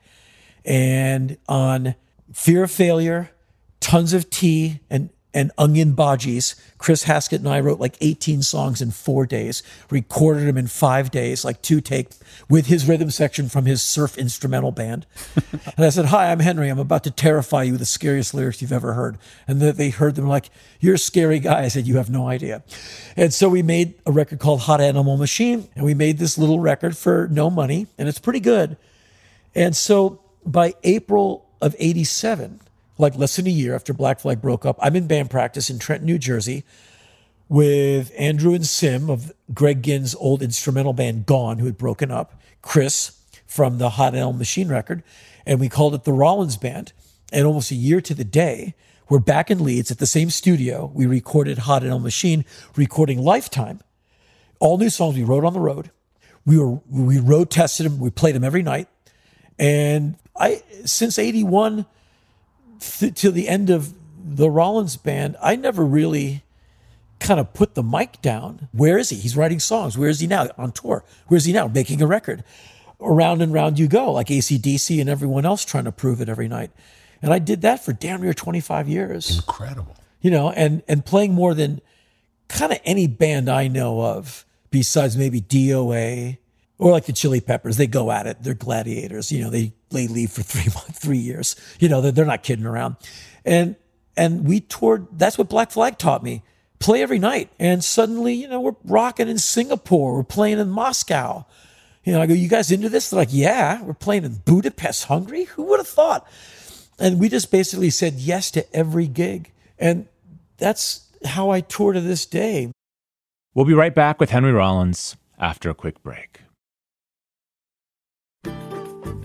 Speaker 5: and on fear of failure, tons of tea and and onion bhajis. Chris Haskett and I wrote like 18 songs in four days, recorded them in five days, like two take with his rhythm section from his surf instrumental band. [laughs] and I said, Hi, I'm Henry. I'm about to terrify you with the scariest lyrics you've ever heard. And they heard them like, You're a scary guy. I said, You have no idea. And so we made a record called Hot Animal Machine. And we made this little record for no money. And it's pretty good. And so by April of 87, like less than a year after Black Flag broke up, I'm in band practice in Trenton, New Jersey with Andrew and Sim of Greg Ginn's old instrumental band Gone, who had broken up, Chris from the Hot Animal Machine record, and we called it the Rollins Band. And almost a year to the day, we're back in Leeds at the same studio. We recorded Hot Animal Machine, recording Lifetime. All new songs we wrote on the road. We were we road tested them. We played them every night. And I, since 81 th- to the end of the Rollins band, I never really kind of put the mic down. Where is he? He's writing songs. Where is he now? On tour. Where is he now? Making a record. Around and round you go, like ACDC and everyone else trying to prove it every night. And I did that for damn near 25 years.
Speaker 4: Incredible.
Speaker 5: You know, and, and playing more than kind of any band I know of, besides maybe DOA or like the Chili Peppers, they go at it. They're gladiators. You know, they lay leave for [laughs] three months, three years. You know, they're, they're not kidding around. And and we toured. That's what Black Flag taught me. Play every night. And suddenly, you know, we're rocking in Singapore. We're playing in Moscow. You know, I go, you guys into this? They're like, yeah, we're playing in Budapest, Hungary. Who would have thought? And we just basically said yes to every gig. And that's how I tour to this day.
Speaker 2: We'll be right back with Henry Rollins after a quick break.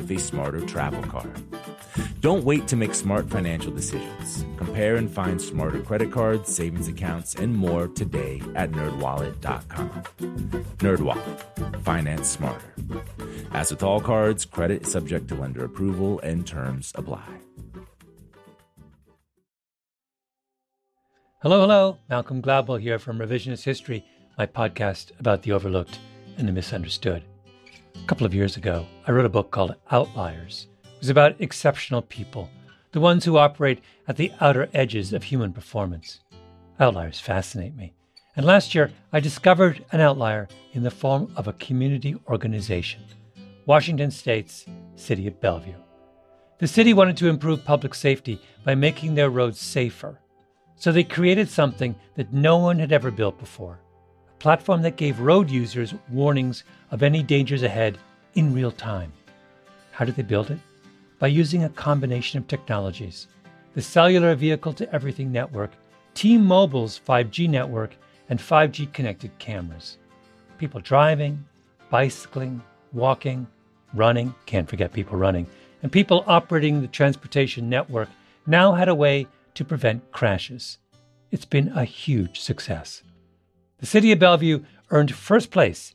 Speaker 7: with a smarter travel card. Don't wait to make smart financial decisions. Compare and find smarter credit cards, savings accounts, and more today at nerdwallet.com. Nerdwallet. Finance smarter. As with all cards, credit is subject to lender approval and terms apply.
Speaker 6: Hello, hello. Malcolm Gladwell here from Revisionist History, my podcast about the overlooked and the misunderstood. A couple of years ago, I wrote a book called Outliers. It was about exceptional people, the ones who operate at the outer edges of human performance. Outliers fascinate me. And last year, I discovered an outlier in the form of a community organization Washington State's City of Bellevue. The city wanted to improve public safety by making their roads safer so they created something that no one had ever built before a platform that gave road users warnings of any dangers ahead in real time. How did they build it? By using a combination of technologies the cellular vehicle to everything network, T Mobile's 5G network, and 5G connected cameras. People driving, bicycling, walking, running, can't forget people running, and people operating the transportation network now had a way to prevent crashes. It's been a huge success. The City of Bellevue earned first place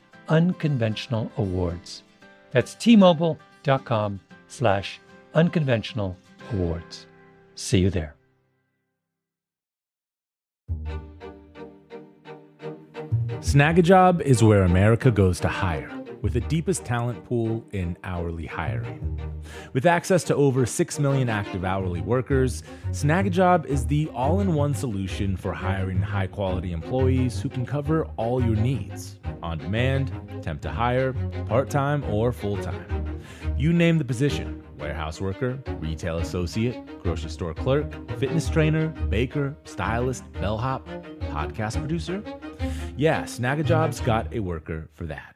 Speaker 6: unconventional awards. That's tmobile.com slash unconventional awards. See you there.
Speaker 7: Snagajob is where America goes to hire with the deepest talent pool in hourly hiring. With access to over 6 million active hourly workers, Snagajob is the all in one solution for hiring high quality employees who can cover all your needs on demand, temp to hire, part time, or full time. You name the position warehouse worker, retail associate, grocery store clerk, fitness trainer, baker, stylist, bellhop, podcast producer. Yeah, Snagajob's got a worker for that.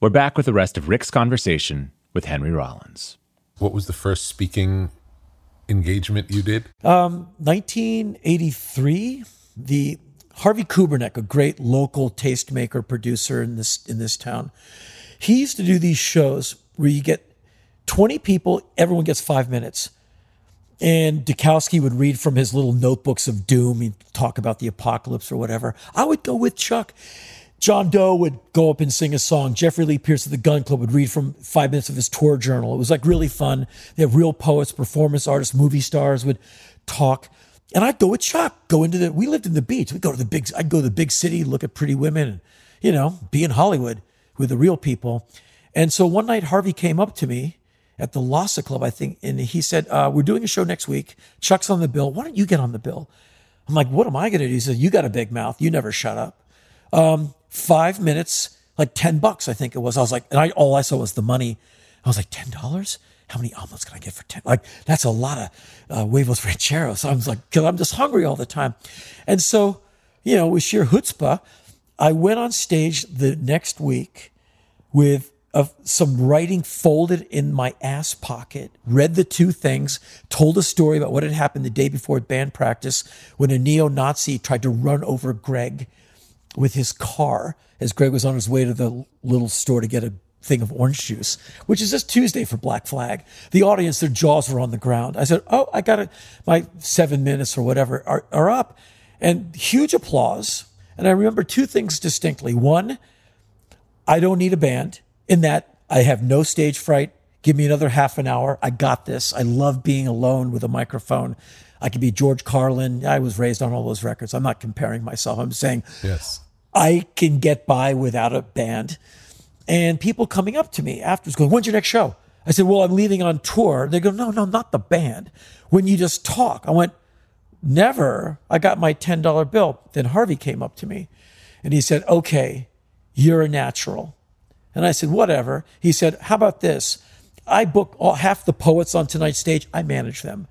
Speaker 7: We're back with the rest of Rick's conversation with Henry Rollins.
Speaker 4: What was the first speaking engagement you did?
Speaker 5: Um, 1983, the Harvey Kubernik, a great local tastemaker producer in this in this town, he used to do these shows where you get 20 people, everyone gets five minutes. And Dukowski would read from his little notebooks of doom. He'd talk about the apocalypse or whatever. I would go with Chuck. John Doe would go up and sing a song. Jeffrey Lee Pierce of the Gun Club would read from five minutes of his tour journal. It was like really fun. They have real poets, performance artists, movie stars would talk. And I'd go with Chuck, go into the, we lived in the beach. We'd go to the big, I'd go to the big city, look at pretty women and, you know, be in Hollywood with the real people. And so one night Harvey came up to me at the Lhasa Club, I think, and he said, uh, we're doing a show next week. Chuck's on the bill. Why don't you get on the bill? I'm like, what am I going to do? He said, you got a big mouth. You never shut up. Um, five minutes, like 10 bucks, I think it was. I was like, and I, all I saw was the money. I was like, $10? How many omelets can I get for 10? Like, that's a lot of uh, huevos rancheros. So I was like, cause I'm just hungry all the time. And so, you know, with sheer chutzpah, I went on stage the next week with some writing folded in my ass pocket, read the two things, told a story about what had happened the day before at band practice when a neo Nazi tried to run over Greg with his car as Greg was on his way to the little store to get a thing of orange juice, which is just Tuesday for Black Flag. The audience, their jaws were on the ground. I said, Oh, I got it. My seven minutes or whatever are, are up. And huge applause. And I remember two things distinctly. One, I don't need a band in that I have no stage fright. Give me another half an hour. I got this. I love being alone with a microphone. I could be George Carlin. I was raised on all those records. I'm not comparing myself. I'm saying
Speaker 4: Yes.
Speaker 5: I can get by without a band. And people coming up to me afterwards going, When's your next show? I said, Well, I'm leaving on tour. They go, No, no, not the band. When you just talk. I went, never. I got my $10 bill. Then Harvey came up to me and he said, Okay, you're a natural. And I said, Whatever. He said, How about this? I book all, half the poets on tonight's stage, I manage them.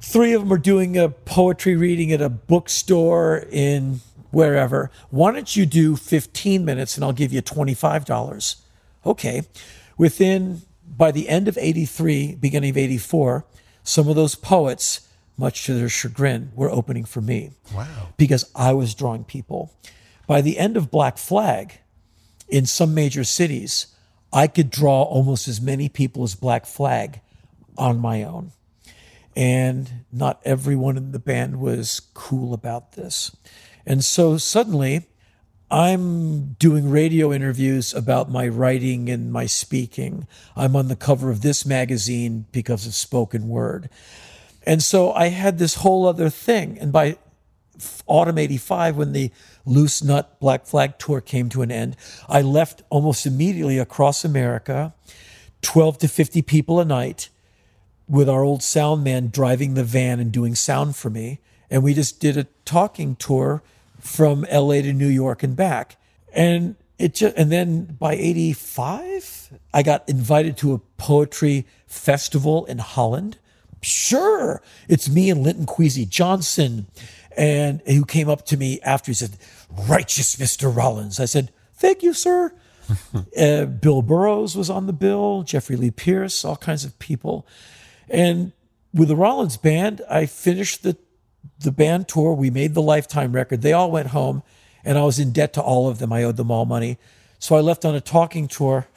Speaker 5: Three of them are doing a poetry reading at a bookstore in wherever. Why don't you do 15 minutes and I'll give you $25? Okay. Within, by the end of 83, beginning of 84, some of those poets, much to their chagrin, were opening for me.
Speaker 4: Wow.
Speaker 5: Because I was drawing people. By the end of Black Flag, in some major cities, I could draw almost as many people as Black Flag on my own. And not everyone in the band was cool about this. And so suddenly, I'm doing radio interviews about my writing and my speaking. I'm on the cover of this magazine because of spoken word. And so I had this whole other thing. And by autumn 85, when the Loose Nut Black Flag tour came to an end, I left almost immediately across America, 12 to 50 people a night, with our old sound man driving the van and doing sound for me. And we just did a talking tour from LA to New York and back. And it just, and then by 85, I got invited to a poetry festival in Holland. Sure, it's me and Linton Kwesi Johnson. And who came up to me after he said, Righteous Mr. Rollins. I said, Thank you, sir. [laughs] uh, Bill Burroughs was on the bill, Jeffrey Lee Pierce, all kinds of people. And with the Rollins band, I finished the the band tour. We made the lifetime record. They all went home, and I was in debt to all of them. I owed them all money. So I left on a talking tour. [laughs]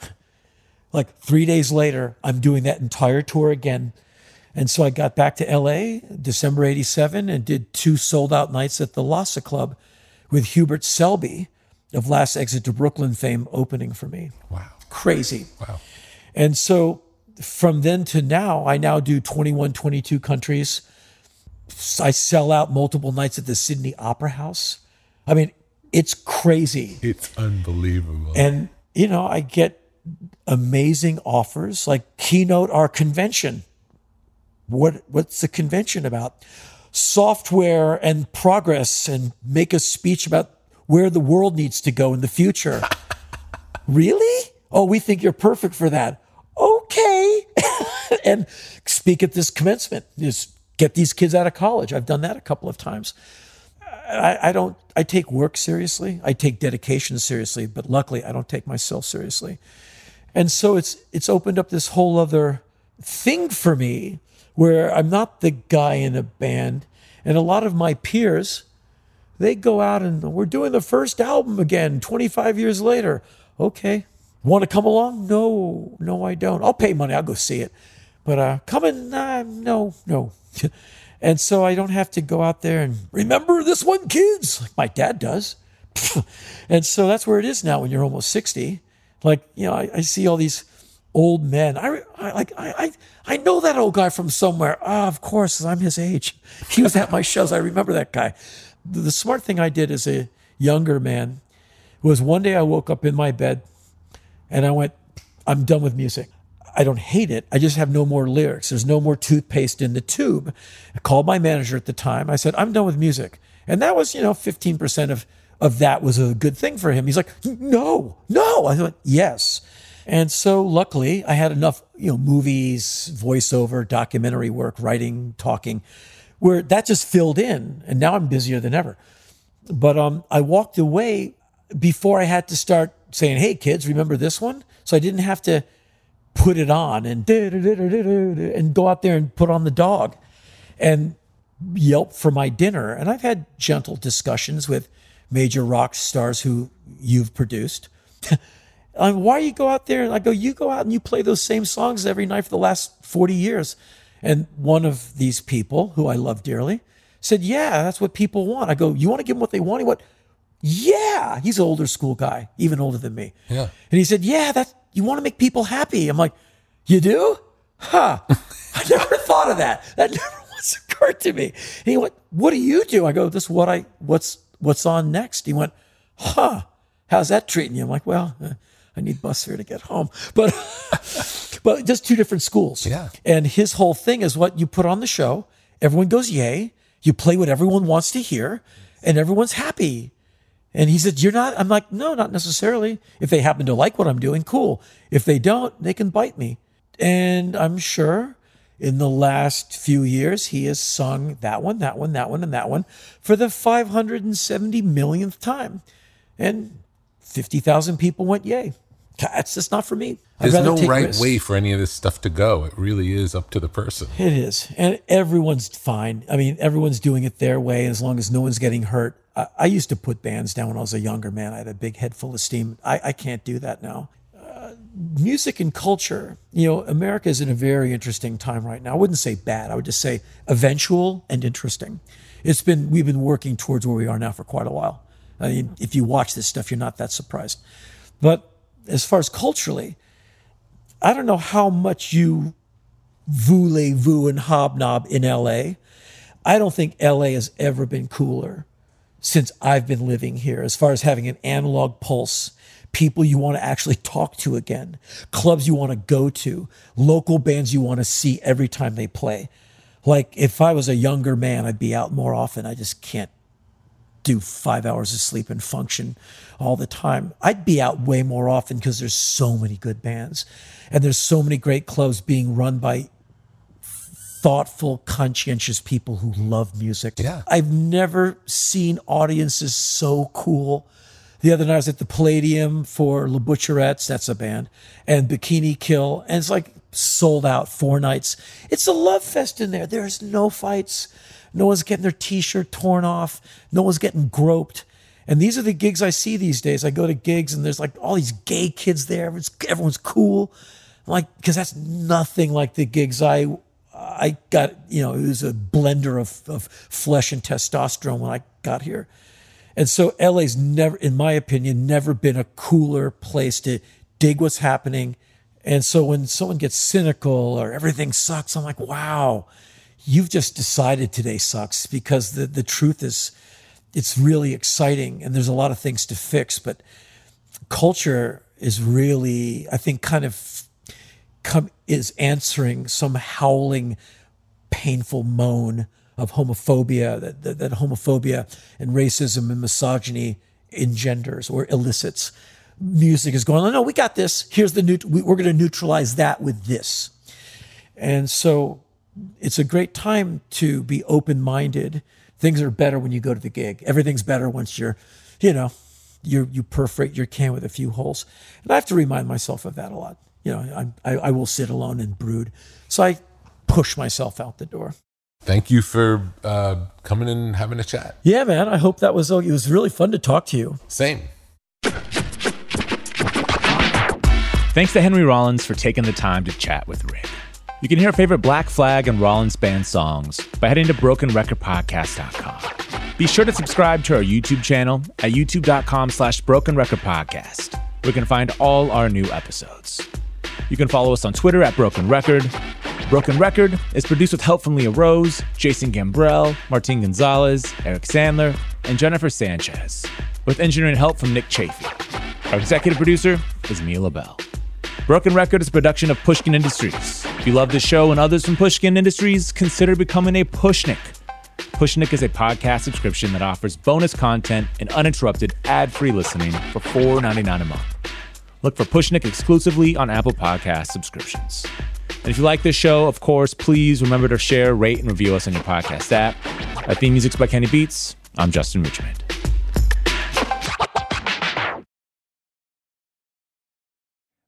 Speaker 5: Like three days later, I'm doing that entire tour again. And so I got back to LA December 87 and did two sold out nights at the Lhasa Club with Hubert Selby of Last Exit to Brooklyn fame opening for me.
Speaker 4: Wow.
Speaker 5: Crazy.
Speaker 4: Wow.
Speaker 5: And so from then to now, I now do 21, 22 countries. I sell out multiple nights at the Sydney Opera House. I mean, it's crazy.
Speaker 4: It's unbelievable.
Speaker 5: And, you know, I get amazing offers like keynote our convention. What, what's the convention about? Software and progress and make a speech about where the world needs to go in the future. [laughs] really? Oh, we think you're perfect for that. Okay. [laughs] and speak at this commencement. Just get these kids out of college. I've done that a couple of times. I, I, don't, I take work seriously. I take dedication seriously, but luckily I don't take myself seriously. And so it's, it's opened up this whole other thing for me where I'm not the guy in a band. And a lot of my peers, they go out and we're doing the first album again 25 years later. Okay. Want to come along? No, no, I don't. I'll pay money. I'll go see it. But uh, coming, uh, no, no. [laughs] and so I don't have to go out there and remember this one, kids, like my dad does. [laughs] and so that's where it is now when you're almost 60. Like, you know, I, I see all these old men. I, I like I, I I know that old guy from somewhere. Ah, of course, I'm his age. [laughs] He was at my shows. I remember that guy. The, the smart thing I did as a younger man was one day I woke up in my bed and I went, I'm done with music. I don't hate it. I just have no more lyrics. There's no more toothpaste in the tube. I called my manager at the time. I said, I'm done with music. And that was, you know, 15% of, of that was a good thing for him. He's like, no, no. I thought, yes. And so luckily I had enough, you know, movies, voiceover, documentary work, writing, talking, where that just filled in. And now I'm busier than ever. But um, I walked away before I had to start saying, hey, kids, remember this one? So I didn't have to put it on and and go out there and put on the dog and yelp for my dinner. And I've had gentle discussions with major rock stars who you've produced. [laughs] um, why you go out there? And I go, you go out and you play those same songs every night for the last 40 years. And one of these people, who I love dearly, said, yeah, that's what people want. I go, you want to give them what they want? He went, yeah. He's an older school guy, even older than me.
Speaker 4: Yeah.
Speaker 5: And he said, yeah, that's, you want to make people happy. I'm like, you do? Huh. [laughs] I never thought of that. That never [laughs] once occurred to me. And he went, what do you do? I go, this is what I, what's, what's on next? He went, huh, how's that treating you? I'm like, well, uh, I need bus fare to get home. [laughs] But, but just two different schools.
Speaker 4: Yeah.
Speaker 5: And his whole thing is what you put on the show. Everyone goes, yay. You play what everyone wants to hear and everyone's happy. And he said, You're not? I'm like, No, not necessarily. If they happen to like what I'm doing, cool. If they don't, they can bite me. And I'm sure in the last few years, he has sung that one, that one, that one, and that one for the 570 millionth time. And 50,000 people went, Yay. That's just not for me. I'd
Speaker 4: There's no right
Speaker 5: risks.
Speaker 4: way for any of this stuff to go. It really is up to the person.
Speaker 5: It is. And everyone's fine. I mean, everyone's doing it their way as long as no one's getting hurt. I, I used to put bands down when I was a younger man. I had a big head full of steam. I, I can't do that now. Uh, music and culture, you know, America is in a very interesting time right now. I wouldn't say bad. I would just say eventual and interesting. It's been, we've been working towards where we are now for quite a while. I mean, if you watch this stuff, you're not that surprised. But as far as culturally, I don't know how much you voulez-vous and hobnob in LA. I don't think LA has ever been cooler since I've been living here as far as having an analog pulse, people you want to actually talk to again, clubs you want to go to, local bands you want to see every time they play. Like if I was a younger man, I'd be out more often. I just can't do five hours of sleep and function all the time. I'd be out way more often because there's so many good bands and there's so many great clubs being run by thoughtful, conscientious people who love music.
Speaker 4: Yeah.
Speaker 5: I've never seen audiences so cool. The other night I was at the Palladium for Le Butcherettes, that's a band, and Bikini Kill, and it's like sold out four nights. It's a love fest in there. There's no fights. No one's getting their t-shirt torn off. No one's getting groped. And these are the gigs I see these days. I go to gigs and there's like all these gay kids there. Everyone's, everyone's cool. I'm like, because that's nothing like the gigs I I got, you know, it was a blender of, of flesh and testosterone when I got here. And so LA's never, in my opinion, never been a cooler place to dig what's happening. And so when someone gets cynical or everything sucks, I'm like, wow, you've just decided today sucks because the, the truth is it's really exciting and there's a lot of things to fix. But culture is really, I think, kind of come is answering some howling, painful moan of homophobia that, that, that homophobia and racism and misogyny engenders or elicits. Music is going, oh, no, we got this. Here's the new, we, we're going to neutralize that with this. And so it's a great time to be open minded. Things are better when you go to the gig. Everything's better once you're, you know, you you perforate your can with a few holes. And I have to remind myself of that a lot. You know, I'm, I, I will sit alone and brood. So I push myself out the door.
Speaker 4: Thank you for uh, coming and having a chat.
Speaker 5: Yeah, man. I hope that was, it was really fun to talk to you.
Speaker 4: Same.
Speaker 7: Thanks to Henry Rollins for taking the time to chat with Rick. You can hear favorite Black Flag and Rollins Band songs by heading to brokenrecordpodcast.com. Be sure to subscribe to our YouTube channel at youtube.com slash broken record podcast, where you can find all our new episodes. You can follow us on Twitter at Broken Record. Broken Record is produced with help from Leah Rose, Jason Gambrell, Martin Gonzalez, Eric Sandler, and Jennifer Sanchez, with engineering help from Nick Chafee. Our executive producer is Mia LaBelle. Broken Record is a production of Pushkin Industries. If you love this show and others from Pushkin Industries, consider becoming a Pushnik. Pushnik is a podcast subscription that offers bonus content and uninterrupted ad-free listening for $4.99 a month. Look for Pushnik exclusively on Apple Podcast subscriptions. And if you like this show, of course, please remember to share, rate, and review us on your podcast app. Our theme music's by Kenny Beats. I'm Justin Richmond.